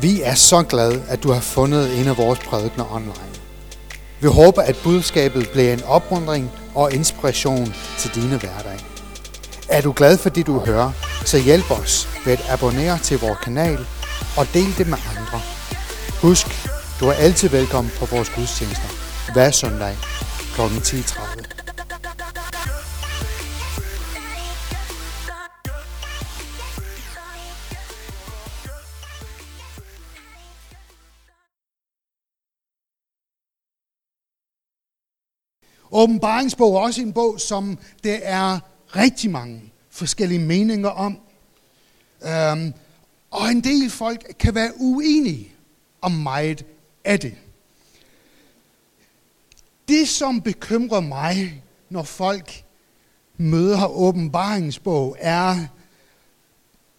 Vi er så glade, at du har fundet en af vores prædikner online. Vi håber, at budskabet bliver en opmuntring og inspiration til dine hverdag. Er du glad for det, du hører, så hjælp os ved at abonnere til vores kanal og del det med andre. Husk, du er altid velkommen på vores gudstjenester hver søndag kl. 10.30. Åbenbaringsbog er også en bog, som det er rigtig mange forskellige meninger om. Øhm, og en del folk kan være uenige om meget af det. Det, som bekymrer mig, når folk møder åbenbaringsbog, er,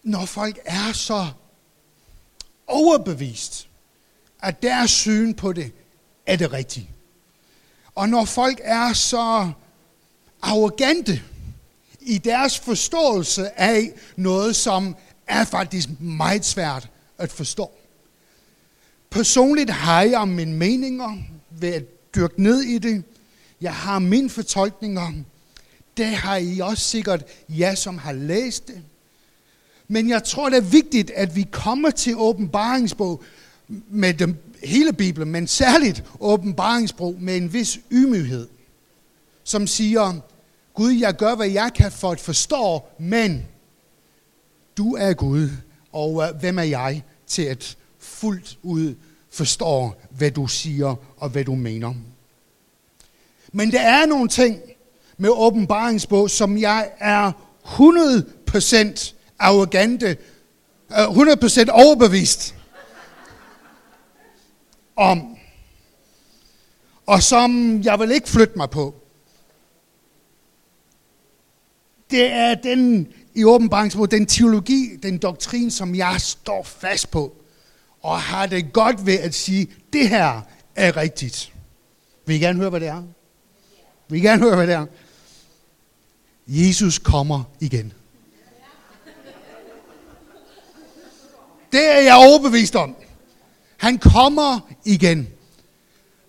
når folk er så overbevist, at deres syn på det er det rigtige. Og når folk er så arrogante i deres forståelse af noget, som er faktisk meget svært at forstå. Personligt har jeg mine meninger ved at dyrke ned i det. Jeg har mine fortolkninger. Det har I også sikkert, jer som har læst det. Men jeg tror, det er vigtigt, at vi kommer til åbenbaringsbog med dem, hele Bibelen, men særligt åbenbaringsbrug med en vis ydmyghed, som siger, Gud, jeg gør, hvad jeg kan for at forstå, men du er Gud, og øh, hvem er jeg til at fuldt ud forstå, hvad du siger og hvad du mener. Men der er nogle ting med åbenbaringsbog, som jeg er 100% arrogante, øh, 100% overbevist om, og som jeg vil ikke flytte mig på. Det er den i åbenbaringsbog, den teologi, den doktrin, som jeg står fast på, og har det godt ved at sige, det her er rigtigt. Vil I gerne høre, hvad det er? Vil I gerne høre, hvad det er? Jesus kommer igen. Det er jeg overbevist om. Han kommer igen.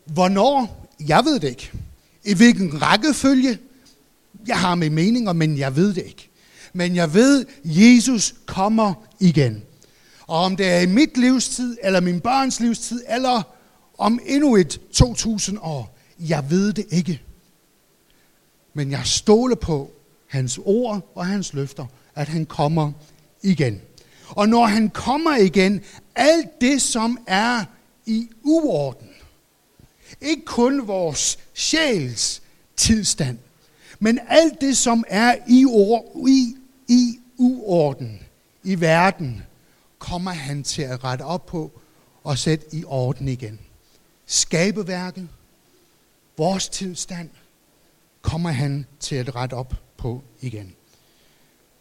Hvornår? Jeg ved det ikke. I hvilken rækkefølge? Jeg har mine meninger, men jeg ved det ikke. Men jeg ved, Jesus kommer igen. Og om det er i mit livstid, eller min børns livstid, eller om endnu et 2000 år, jeg ved det ikke. Men jeg stoler på hans ord og hans løfter, at han kommer igen. Og når han kommer igen, alt det, som er i uorden, ikke kun vores sjæls tilstand, men alt det, som er i, or, i, i uorden i verden, kommer han til at rette op på og sætte i orden igen. Skabeværket, vores tilstand, kommer han til at rette op på igen.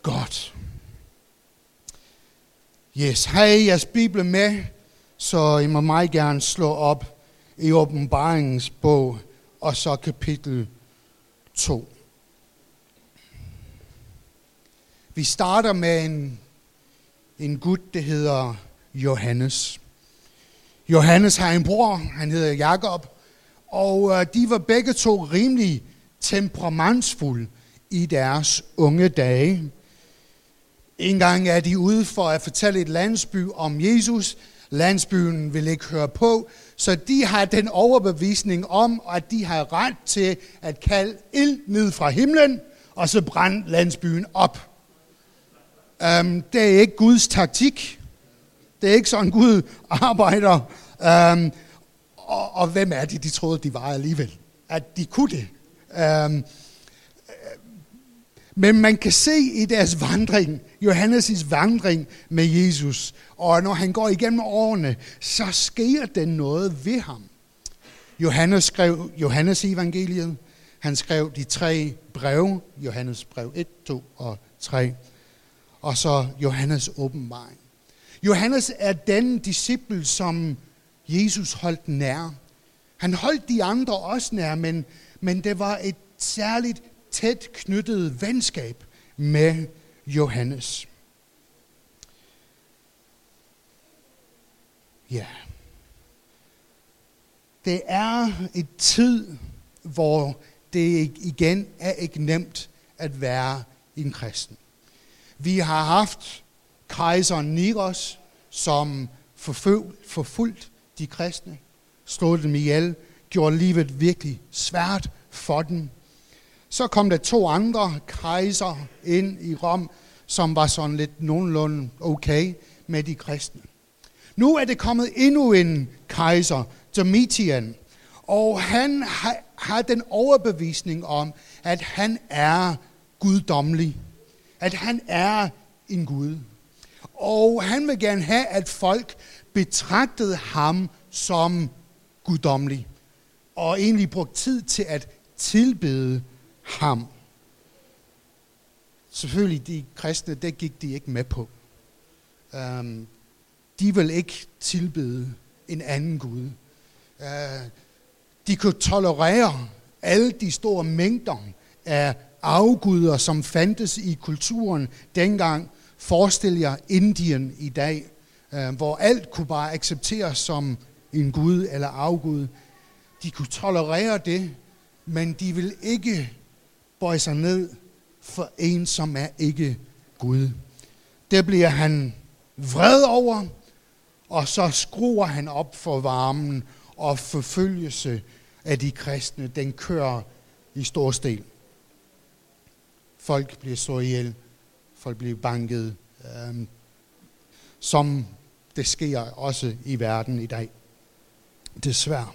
Godt. Yes, har I jeres Bibel med, så I må meget gerne slå op i åbenbaringens bog, og så kapitel 2. Vi starter med en, en gut, der hedder Johannes. Johannes har en bror, han hedder Jakob, og øh, de var begge to rimelig temperamentsfulde i deres unge dage. En gang er de ude for at fortælle et landsby om Jesus. Landsbyen vil ikke høre på, så de har den overbevisning om, at de har ret til at kalde ild ned fra himlen, og så brænde landsbyen op. Um, det er ikke Guds taktik. Det er ikke sådan, Gud arbejder. Um, og, og hvem er det, de troede, de var alligevel? At de kunne det. Um, men man kan se i deres vandring, Johannes' vandring med Jesus, og når han går igennem årene, så sker der noget ved ham. Johannes skrev Johannes evangeliet. Han skrev de tre breve, Johannes brev 1, 2 og 3 og så Johannes åbenbaring. Johannes er den disciple, som Jesus holdt nær. Han holdt de andre også nær, men, men det var et særligt tæt knyttet venskab med Johannes. Ja. Det er et tid, hvor det igen er ikke nemt at være en kristen. Vi har haft kejseren Nikos, som forfulgt de kristne, slog dem ihjel, gjorde livet virkelig svært for dem. Så kom der to andre kejser ind i Rom, som var sådan lidt nogenlunde okay med de kristne. Nu er det kommet endnu en kejser, Domitian, og han har, har den overbevisning om, at han er guddommelig, at han er en Gud. Og han vil gerne have, at folk betragtede ham som guddommelig, og egentlig brugte tid til at tilbede ham. Selvfølgelig, de kristne, det gik de ikke med på. Um, de vil ikke tilbede en anden Gud. Uh, de kunne tolerere alle de store mængder af afguder, som fandtes i kulturen dengang. Forestil jer Indien i dag, uh, hvor alt kunne bare accepteres som en gud eller afgud. De kunne tolerere det, men de vil ikke bøje sig ned for en, som er ikke Gud. Det bliver han vred over, og så skruer han op for varmen, og forfølgelse af de kristne, den kører i stor stil. Folk bliver så ihjel, folk bliver banket, øhm, som det sker også i verden i dag. Desværre.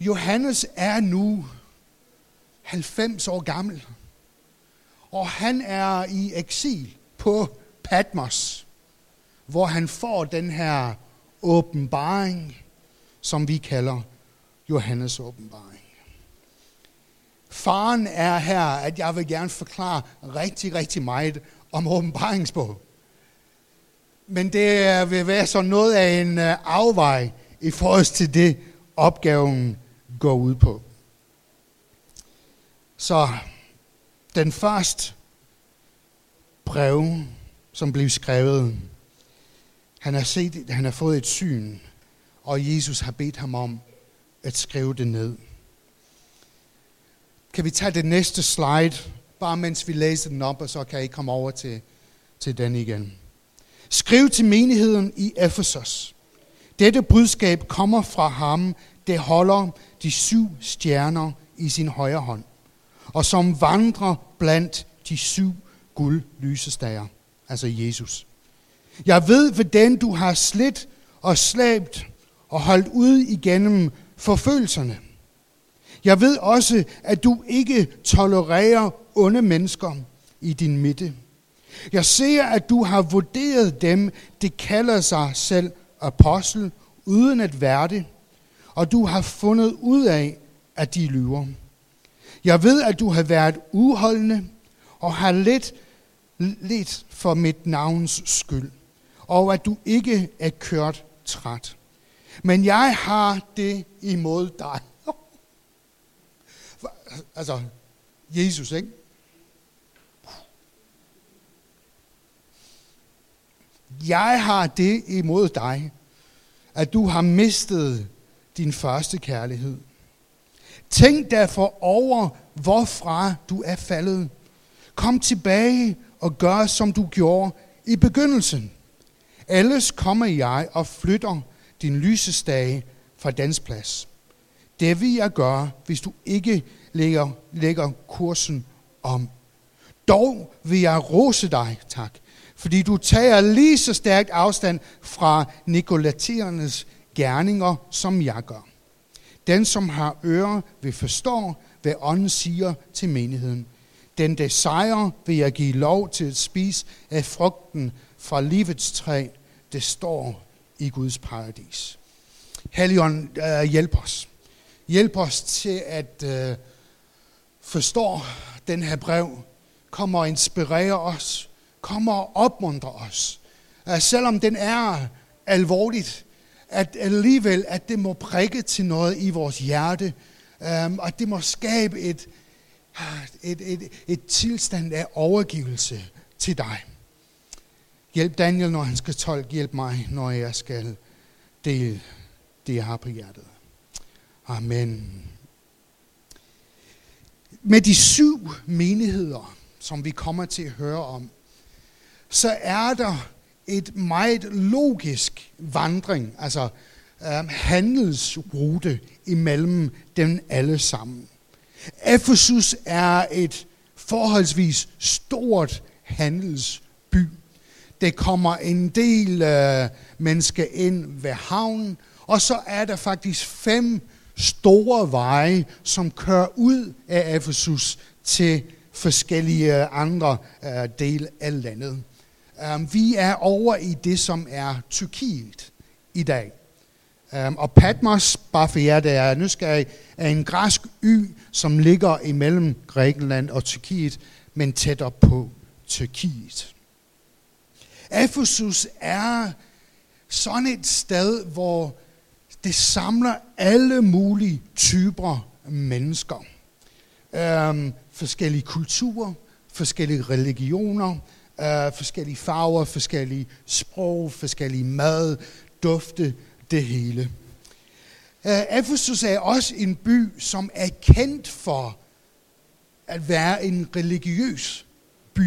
Johannes er nu 90 år gammel. Og han er i eksil på Patmos, hvor han får den her åbenbaring, som vi kalder Johannes åbenbaring. Faren er her, at jeg vil gerne forklare rigtig, rigtig meget om åbenbaringsbog. Men det vil være så noget af en øh, afvej i forhold til det, opgaven går ud på. Så den første brev, som blev skrevet, han har, set, han har fået et syn, og Jesus har bedt ham om at skrive det ned. Kan vi tage det næste slide, bare mens vi læser den op, og så kan I komme over til, til den igen. Skriv til menigheden i Efesos. Dette budskab kommer fra ham, der holder de syv stjerner i sin højre hånd og som vandrer blandt de syv guldlysestager, altså Jesus. Jeg ved, hvordan du har slidt og slæbt og holdt ud igennem forfølgelserne. Jeg ved også, at du ikke tolererer onde mennesker i din midte. Jeg ser, at du har vurderet dem, det kalder sig selv apostel, uden at være det, og du har fundet ud af, at de lyver. Jeg ved, at du har været uholdende og har lidt, lidt for mit navns skyld, og at du ikke er kørt træt. Men jeg har det imod dig. altså, Jesus, ikke? Jeg har det imod dig, at du har mistet din første kærlighed. Tænk derfor over, hvorfra du er faldet. Kom tilbage og gør, som du gjorde i begyndelsen. Ellers kommer jeg og flytter din lysestage fra dens plads. Det vil jeg gøre, hvis du ikke lægger, lægger kursen om. Dog vil jeg rose dig, tak, fordi du tager lige så stærkt afstand fra nikolaternes gerninger, som jeg gør. Den, som har ører, vil forstå, hvad ånden siger til menigheden. Den, der sejrer, vil jeg give lov til at spise af frugten fra livets træ, det står i Guds paradis. Helligånd, øh, hjælp os. Hjælp os til at øh, forstå den her brev. Kom og inspirere os. Kom og opmuntre os. Øh, selvom den er alvorligt, at alligevel, at det må prikke til noget i vores hjerte, um, og det må skabe et, et, et, et tilstand af overgivelse til dig. Hjælp Daniel, når han skal tolke. Hjælp mig, når jeg skal dele det, jeg har på hjertet. Amen. Med de syv menigheder, som vi kommer til at høre om, så er der et meget logisk vandring, altså øh, handelsrute imellem dem alle sammen. Efesus er et forholdsvis stort handelsby. Det kommer en del øh, mennesker ind ved havnen, og så er der faktisk fem store veje, som kører ud af Efesus til forskellige andre øh, dele af landet. Um, vi er over i det, som er Tyrkiet i dag. Um, og Patmos, bare for jer, der er nysgerrig, er en græsk ø, som ligger imellem Grækenland og Tyrkiet, men tæt op på Tyrkiet. Efesus er sådan et sted, hvor det samler alle mulige typer mennesker. Um, forskellige kulturer, forskellige religioner, øh, forskellige farver, forskellige sprog, forskellige mad, dufte, det hele. Uh, Ephesus er også en by, som er kendt for at være en religiøs by.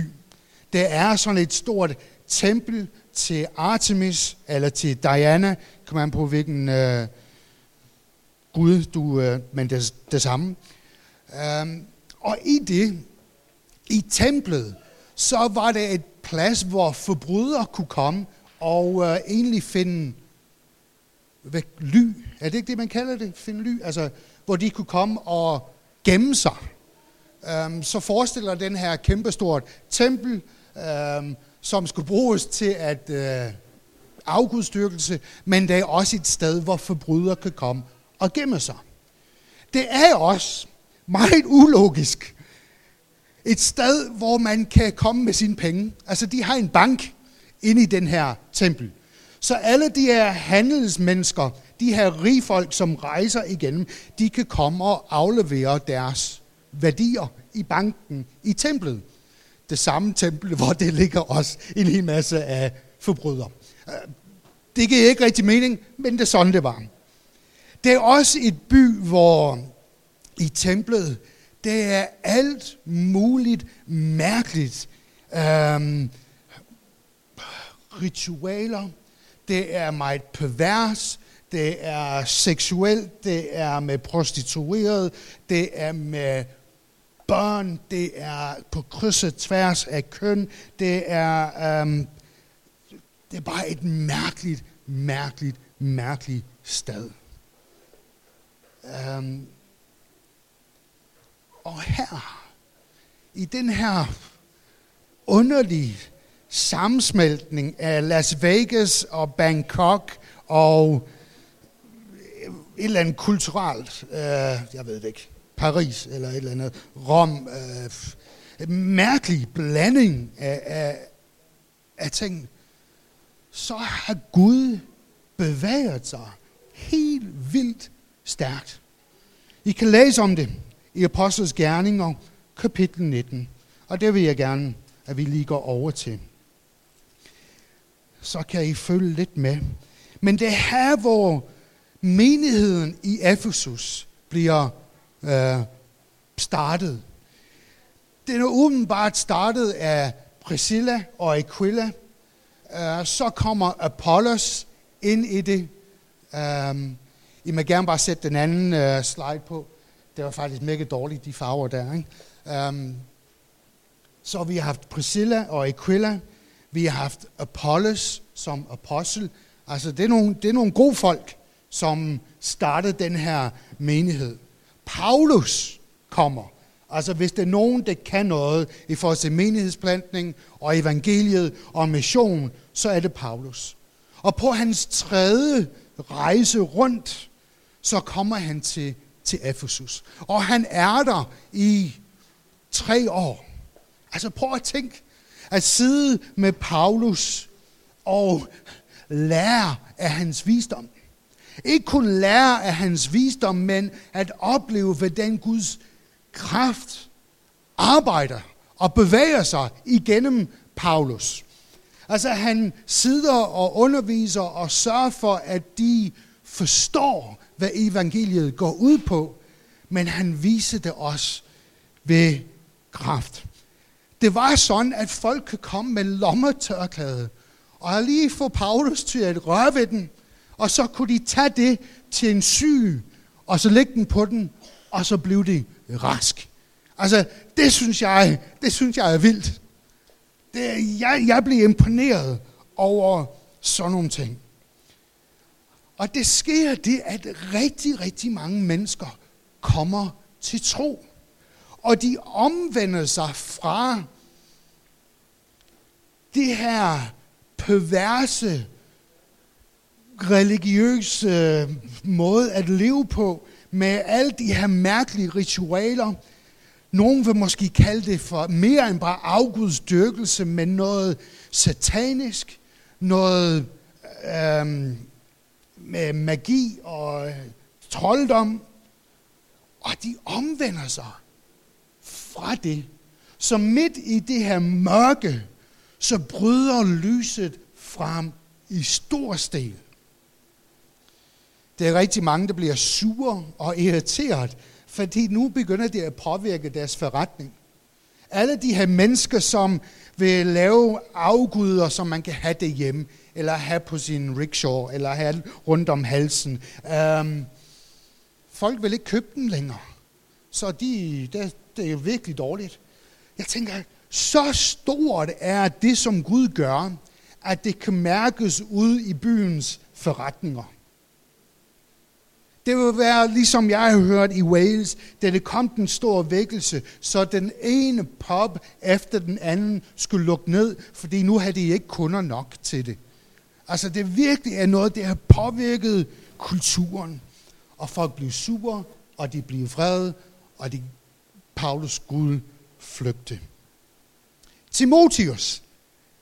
Der er sådan et stort tempel til Artemis, eller til Diana, kan man på hvilken øh, gud du, øh, men det, det samme. Øhm, og i det, i templet, så var det et plads, hvor forbrydere kunne komme og øh, egentlig finde hvad, ly. Er det ikke det, man kalder det? Finde ly? Altså, hvor de kunne komme og gemme sig. Øhm, så forestiller den her kæmpestort tempel, øhm, som skulle bruges til at øh, afgudstyrkelse, men det er også et sted, hvor forbrydere kan komme og gemme sig. Det er også meget ulogisk, et sted, hvor man kan komme med sine penge. Altså, de har en bank inde i den her tempel. Så alle de her handelsmennesker, de her rige folk, som rejser igennem, de kan komme og aflevere deres værdier i banken i templet. Det samme tempel, hvor det ligger også en hel masse af forbrydere. Øh, det giver ikke rigtig mening, men det er sådan, det var. Det er også et by, hvor i templet, det er alt muligt mærkeligt. Øhm, ritualer, det er meget pervers, det er seksuelt, det er med prostitueret, det er med børn, det er på kryds og tværs af køn, det er, øhm, det er bare et mærkeligt, mærkeligt, mærkeligt sted. Um, og her, i den her underlige sammensmeltning af Las Vegas og Bangkok og et eller andet kulturelt, øh, jeg ved det ikke, Paris eller et eller andet, Rom, øh, en mærkelig blanding af, af, af ting, så har Gud bevæget sig helt vildt stærkt. I kan læse om det i Apostles Gerninger, kapitel 19. Og det vil jeg gerne, at vi lige går over til. Så kan I følge lidt med. Men det er her, hvor menigheden i Efesus bliver øh, startet. Det er åbenbart startet af Priscilla og Aquila. Øh, så kommer Apollos ind i det. Øh, I må gerne bare sætte den anden øh, slide på. Det var faktisk mega dårligt, de farver der. Ikke? Um, så vi har haft Priscilla og Aquila. Vi har haft Apollos som apostel. Altså, det er nogle, det er nogle gode folk, som startede den her menighed. Paulus kommer. Altså, hvis det er nogen, der kan noget i forhold til menighedsplantning og evangeliet og mission, så er det Paulus. Og på hans tredje rejse rundt, så kommer han til til Efesus. Og han er der i tre år. Altså prøv at tænke, at sidde med Paulus og lære af hans visdom. Ikke kun lære af hans visdom, men at opleve, hvordan Guds kraft arbejder og bevæger sig igennem Paulus. Altså han sidder og underviser og sørger for, at de forstår, hvad evangeliet går ud på, men han viste det os ved kraft. Det var sådan, at folk kunne komme med lommetørklæde, og lige få Paulus til at røre ved den, og så kunne de tage det til en syg, og så lægge den på den, og så blev det rask. Altså, det synes jeg, det synes jeg er vildt. Det, jeg, jeg blev imponeret over sådan nogle ting. Og det sker det, at rigtig, rigtig mange mennesker kommer til tro. Og de omvender sig fra det her perverse, religiøse måde at leve på, med alle de her mærkelige ritualer. Nogen vil måske kalde det for mere end bare afgudsdyrkelse, men noget satanisk, noget øhm, med magi og øh, trolddom. Og de omvender sig fra det. Så midt i det her mørke, så bryder lyset frem i stor stil. Det er rigtig mange, der bliver sure og irriteret, fordi nu begynder det at påvirke deres forretning. Alle de her mennesker, som vil lave afguder, som man kan have det hjemme, eller have på sin rickshaw, eller have rundt om halsen. Um, folk vil ikke købe dem længere. Så de, det, det er virkelig dårligt. Jeg tænker, så stort er det, som Gud gør, at det kan mærkes ud i byens forretninger. Det vil være ligesom jeg har hørt i Wales, da det kom den store vækkelse, så den ene pub efter den anden skulle lukke ned, fordi nu havde de ikke kunder nok til det. Altså det virkelig er noget, der har påvirket kulturen. Og folk blev sure, og de blev vrede, og de, Paulus Gud flygte. Timotius,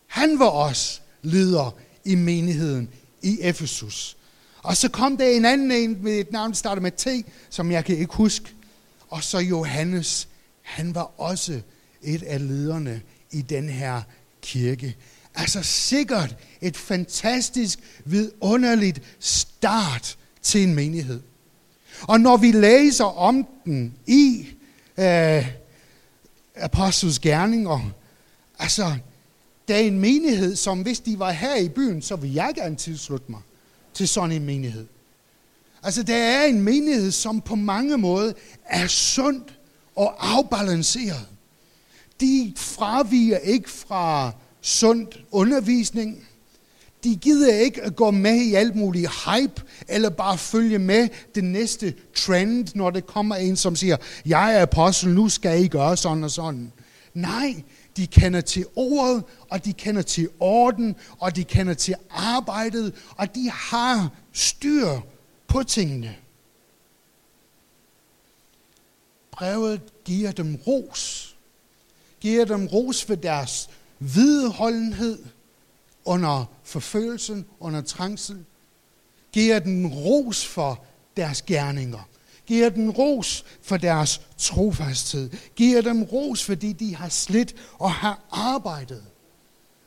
han var også leder i menigheden i Efesus. Og så kom der en anden en med et navn, der starter med T, som jeg kan ikke huske. Og så Johannes, han var også et af lederne i den her kirke. Altså sikkert et fantastisk, vidunderligt start til en menighed. Og når vi læser om den i øh, Apostles Gerninger, altså, der er en menighed, som hvis de var her i byen, så ville jeg gerne tilslutte mig til sådan en menighed. Altså, der er en menighed, som på mange måder er sundt og afbalanceret. De fraviger ikke fra sund undervisning. De gider ikke at gå med i alt muligt hype, eller bare følge med den næste trend, når det kommer en, som siger, jeg er apostel, nu skal I gøre sådan og sådan. Nej, de kender til ordet, og de kender til orden, og de kender til arbejdet, og de har styr på tingene. Brevet giver dem ros. Giver dem ros for deres vedholdenhed under forfølgelsen, under trængsel. Giver dem ros for deres gerninger giver dem ros for deres trofasthed. Giver dem ros, fordi de har slidt og har arbejdet.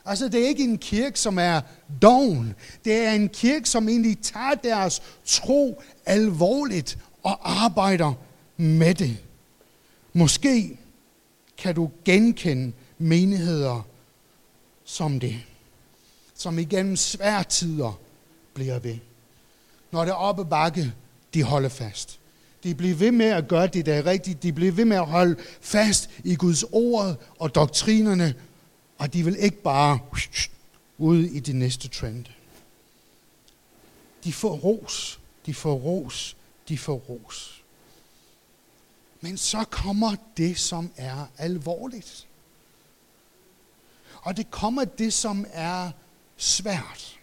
Altså, det er ikke en kirke, som er doven. Det er en kirke, som egentlig tager deres tro alvorligt og arbejder med det. Måske kan du genkende menigheder som det, som igennem svære tider bliver ved. Når det er oppe bakke, de holder fast. De bliver ved med at gøre det, der er rigtigt. De bliver ved med at holde fast i Guds ord og doktrinerne. Og de vil ikke bare ud i det næste trend. De får ros. De får ros. De får ros. Men så kommer det, som er alvorligt. Og det kommer det, som er svært.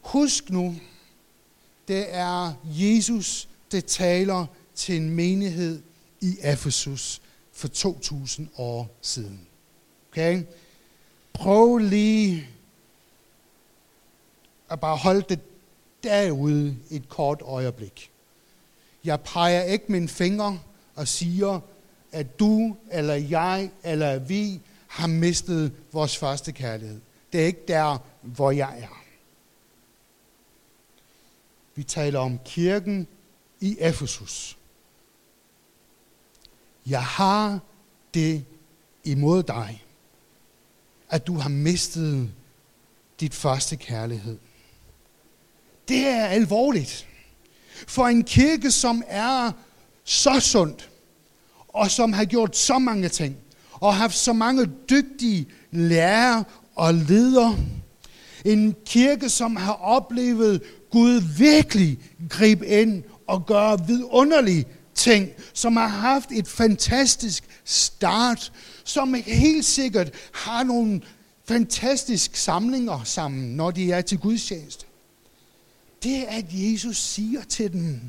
Husk nu, det er Jesus, det taler til en menighed i Efesus for 2000 år siden. Okay? Prøv lige at bare holde det derude et kort øjeblik. Jeg peger ikke min finger og siger, at du eller jeg eller vi har mistet vores første kærlighed. Det er ikke der, hvor jeg er. Vi taler om kirken i Efesus. Jeg har det imod dig, at du har mistet dit første kærlighed. Det er alvorligt. For en kirke, som er så sundt, og som har gjort så mange ting, og haft så mange dygtige lærere og ledere. En kirke, som har oplevet Gud virkelig gribe ind og gøre vidunderlige ting, som har haft et fantastisk start, som helt sikkert har nogle fantastiske samlinger sammen, når de er til gudstjeneste. Det er, at Jesus siger til dem,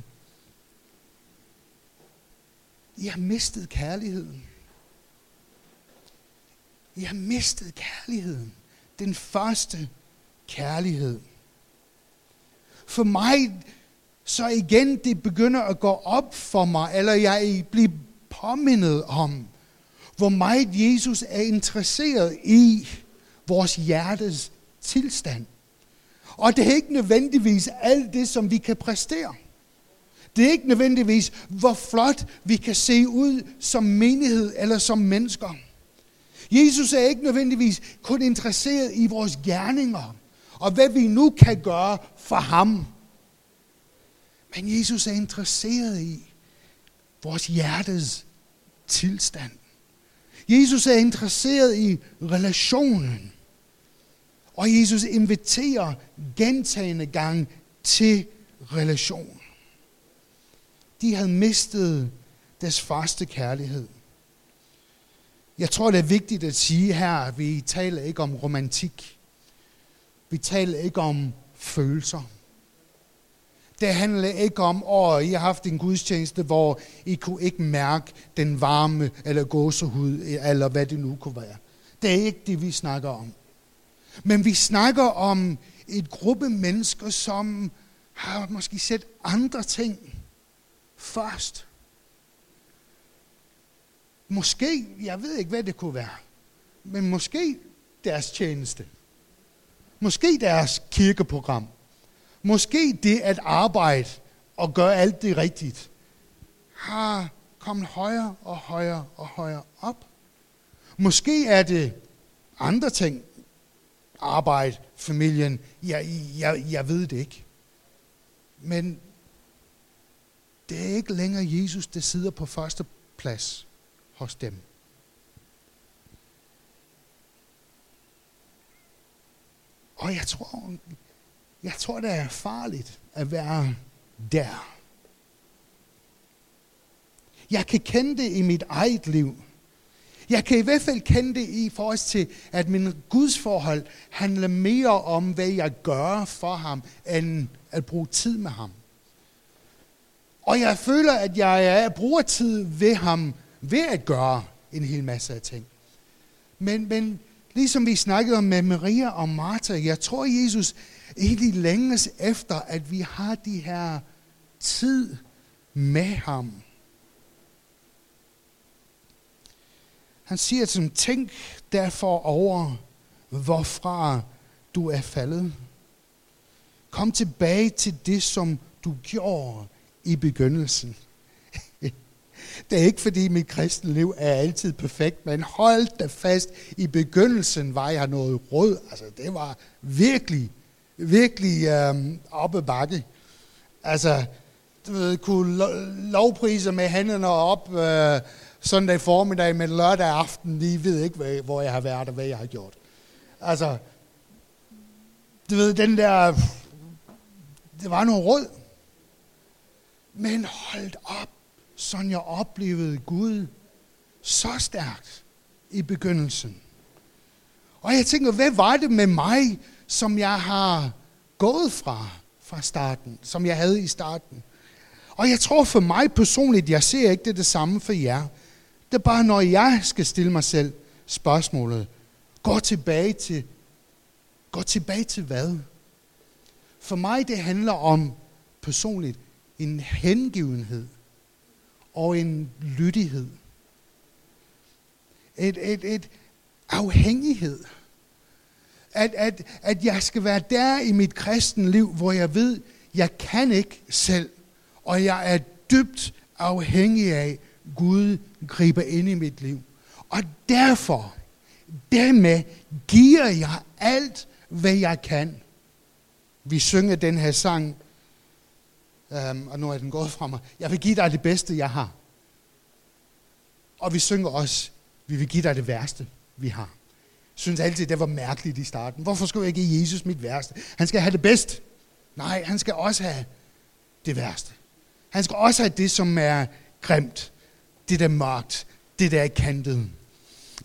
I har mistet kærligheden. I har mistet kærligheden. Den første kærlighed. For mig, så igen det begynder at gå op for mig, eller jeg bliver påmindet om, hvor meget Jesus er interesseret i vores hjertes tilstand. Og det er ikke nødvendigvis alt det, som vi kan præstere. Det er ikke nødvendigvis, hvor flot vi kan se ud som menighed eller som mennesker. Jesus er ikke nødvendigvis kun interesseret i vores gerninger, og hvad vi nu kan gøre for ham. Men Jesus er interesseret i vores hjertes tilstand. Jesus er interesseret i relationen. Og Jesus inviterer gentagende gang til relation. De havde mistet deres første kærlighed. Jeg tror, det er vigtigt at sige her, at vi taler ikke om romantik. Vi taler ikke om følelser. Det handler ikke om, at I har haft en gudstjeneste, hvor I kunne ikke mærke den varme eller gåsehud, eller hvad det nu kunne være. Det er ikke det, vi snakker om. Men vi snakker om et gruppe mennesker, som har måske set andre ting først. Måske, jeg ved ikke, hvad det kunne være, men måske deres tjeneste. Måske deres kirkeprogram. Måske det at arbejde og gøre alt det rigtigt, har kommet højere og højere og højere op. Måske er det andre ting, arbejde, familien, jeg, jeg, jeg ved det ikke. Men det er ikke længere Jesus, der sidder på første plads hos dem. Og jeg tror, jeg tror, det er farligt at være der. Jeg kan kende det i mit eget liv. Jeg kan i hvert fald kende det i forhold til, at min gudsforhold handler mere om, hvad jeg gør for ham, end at bruge tid med ham. Og jeg føler, at jeg er, bruger tid ved ham, ved at gøre en hel masse af ting. Men, men ligesom vi snakkede om med Maria og Martha, jeg tror, Jesus egentlig længes efter, at vi har de her tid med ham. Han siger til dem, tænk derfor over, hvorfra du er faldet. Kom tilbage til det, som du gjorde i begyndelsen. Det er ikke fordi mit kristenliv er altid perfekt, men hold da fast, i begyndelsen var jeg noget rød. Altså det var virkelig, virkelig øhm, oppe bakke. Altså, du ved, kunne lovprise med hænderne op øh, søndag formiddag, men lørdag aften, lige ved ikke, hvad, hvor jeg har været og hvad jeg har gjort. Altså, du ved, den der, det var noget rød. Men hold op, sådan jeg oplevede Gud så stærkt i begyndelsen. Og jeg tænker, hvad var det med mig, som jeg har gået fra fra starten, som jeg havde i starten? Og jeg tror for mig personligt, jeg ser ikke det det samme for jer. Det er bare, når jeg skal stille mig selv spørgsmålet, gå tilbage til, gå tilbage til hvad? For mig det handler om personligt en hengivenhed og en lydighed. Et, et, et afhængighed. At, at, at jeg skal være der i mit kristenliv, hvor jeg ved, jeg kan ikke selv, og jeg er dybt afhængig af, Gud griber ind i mit liv. Og derfor, dermed giver jeg alt, hvad jeg kan. Vi synger den her sang, øhm, og nu er den gået fra mig. Jeg vil give dig det bedste, jeg har. Og vi synger også, vi vil give dig det værste, vi har. Synes altid, det var mærkeligt i starten. Hvorfor skulle jeg give Jesus mit værste? Han skal have det bedste. Nej, han skal også have det værste. Han skal også have det, som er grimt. Det, der er mørkt. Det, der er kantet.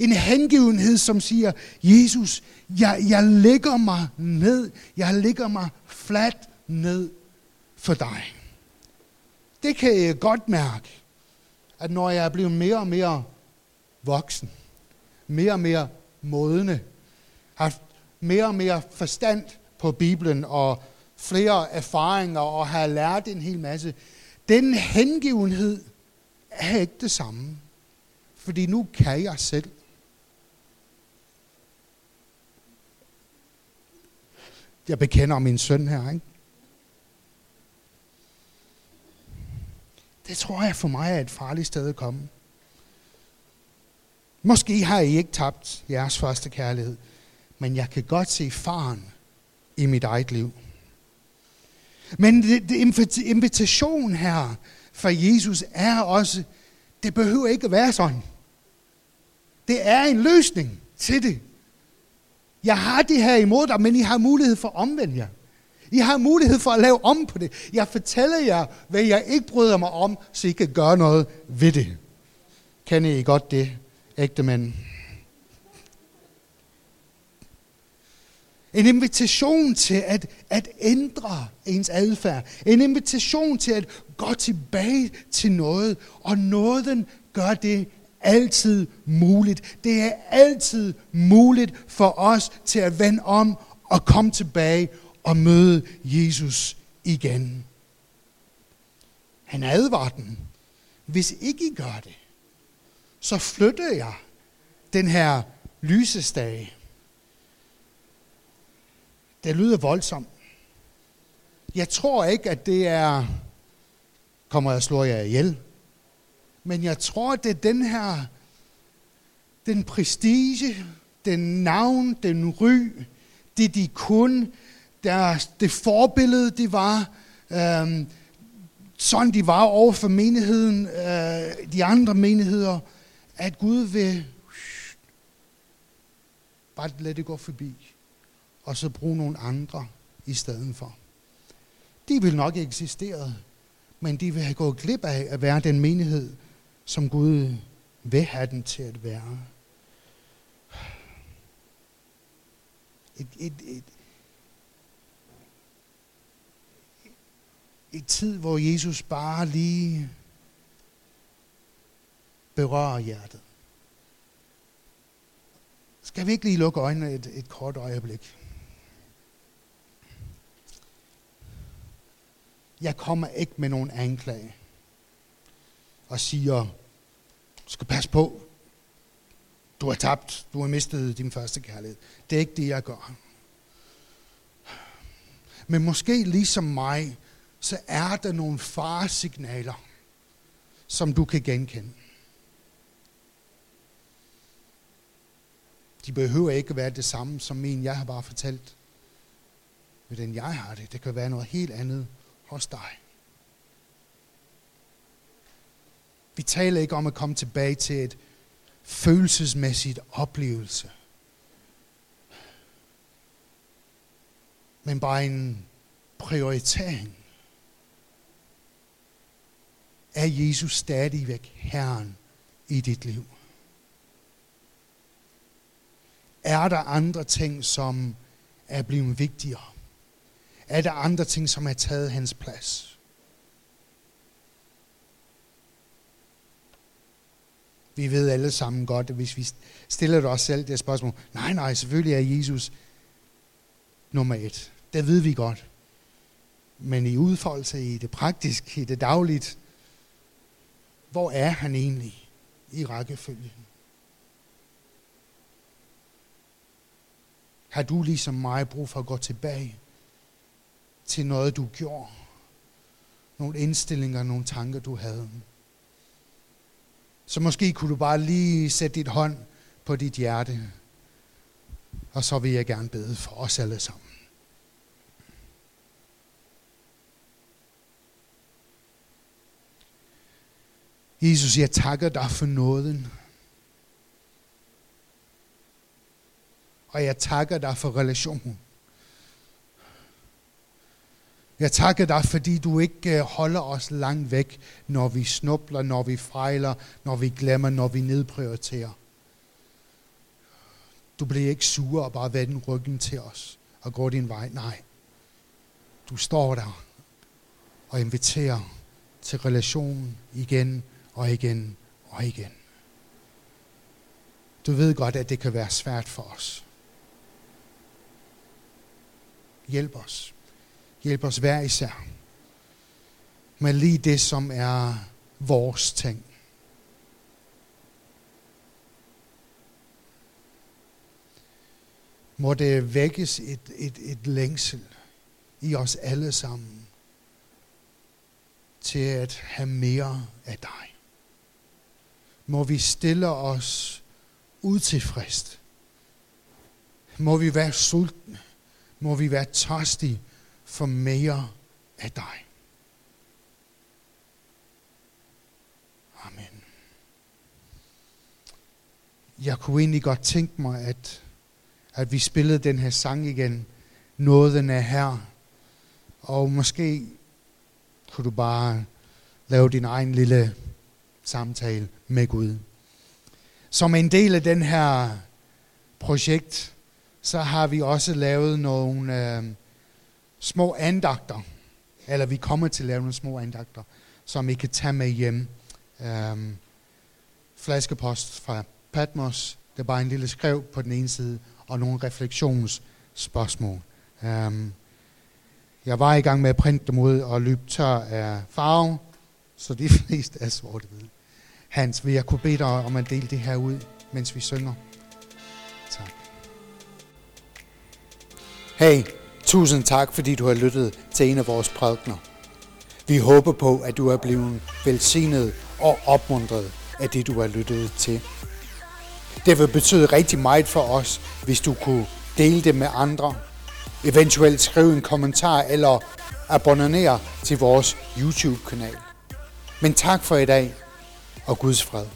En hengivenhed, som siger, Jesus, jeg, jeg lægger mig ned. Jeg lægger mig fladt ned for dig. Det kan jeg godt mærke, at når jeg er blevet mere og mere voksen, mere og mere modne, har mere og mere forstand på Bibelen og flere erfaringer og har lært en hel masse. Den hengivenhed er ikke det samme. Fordi nu kan jeg selv. Jeg bekender min søn her, ikke? Det tror jeg for mig er et farligt sted at komme. Måske har I ikke tabt jeres første kærlighed, men jeg kan godt se faren i mit eget liv. Men det, det invitation her fra Jesus er også, det behøver ikke at være sådan. Det er en løsning til det. Jeg har det her imod dig, men I har mulighed for at omvende jer. I har mulighed for at lave om på det. Jeg fortæller jer, hvad jeg ikke bryder mig om, så I kan gøre noget ved det. Kan I godt det, ægte mænd? En invitation til at, at ændre ens adfærd. En invitation til at gå tilbage til noget. Og nåden gør det altid muligt. Det er altid muligt for os til at vende om og komme tilbage og møde Jesus igen. Han advarer den. Hvis ikke I gør det, så flyttede jeg den her lysestage. Det lyder voldsomt. Jeg tror ikke, at det er, kommer jeg slår jer ihjel. Men jeg tror, det er den her, den prestige, den navn, den ry, det de kun, der, det forbillede, de var, øhm, sådan de var over for menigheden, øh, de andre menigheder, at Gud vil bare lade det gå forbi, og så bruge nogle andre i stedet for. De vil nok eksistere, men de vil have gået glip af at være den menighed, som Gud vil have den til at være. Et, et, et, et tid, hvor Jesus bare lige berører hjertet. Skal vi ikke lige lukke øjnene et, et kort øjeblik? Jeg kommer ikke med nogen anklage og siger, du skal passe på, du har tabt, du har mistet din første kærlighed. Det er ikke det, jeg gør. Men måske ligesom mig, så er der nogle faresignaler, som du kan genkende. De behøver ikke være det samme som en, jeg har bare fortalt. Men den jeg har det, det kan være noget helt andet hos dig. Vi taler ikke om at komme tilbage til et følelsesmæssigt oplevelse. Men bare en prioritering. Er Jesus stadigvæk Herren i dit liv? Er der andre ting, som er blevet vigtigere? Er der andre ting, som har taget hans plads? Vi ved alle sammen godt, at hvis vi stiller os selv det spørgsmål, nej, nej, selvfølgelig er Jesus nummer et. Det ved vi godt. Men i udfoldelse, i det praktiske, i det dagligt, hvor er han egentlig i rækkefølgen? Har du ligesom mig brug for at gå tilbage til noget, du gjorde. Nogle indstillinger, nogle tanker, du havde. Så måske kunne du bare lige sætte dit hånd på dit hjerte. Og så vil jeg gerne bede for os alle sammen. Jesus, jeg takker dig for nåden. Og jeg takker dig for relationen. Jeg takker dig, fordi du ikke øh, holder os langt væk, når vi snubler, når vi fejler, når vi glemmer, når vi nedprioriterer. Du bliver ikke sur og bare vender ryggen til os og går din vej. Nej. Du står der og inviterer til relationen igen og igen og igen. Du ved godt, at det kan være svært for os. Hjælp os. Hjælp os hver især med lige det, som er vores ting. Må det vækkes et, et, et længsel i os alle sammen til at have mere af dig. Må vi stille os utilfredst. Må vi være sultne. Må vi være tørstige for mere af dig. Amen. Jeg kunne egentlig godt tænke mig, at, at vi spillede den her sang igen. Nåden er her. Og måske kunne du bare lave din egen lille samtale med Gud. Som en del af den her projekt, så har vi også lavet nogle øh, små andagter, eller vi kommer til at lave nogle små andagter, som I kan tage med hjem. Øh, flaskepost fra Patmos, det er bare en lille skrev på den ene side, og nogle refleksionsspørgsmål. Øh, jeg var i gang med at printe dem ud og løbe tør af farve, så de fleste er sorte hvide. Hans, vil jeg kunne bede dig om at dele det her ud, mens vi synger? Tak. Hey, Tusind tak, fordi du har lyttet til en af vores prædikner. Vi håber på, at du er blevet velsignet og opmuntret af det, du har lyttet til. Det vil betyde rigtig meget for os, hvis du kunne dele det med andre. Eventuelt skrive en kommentar eller abonnere til vores YouTube-kanal. Men tak for i dag, og Guds fred.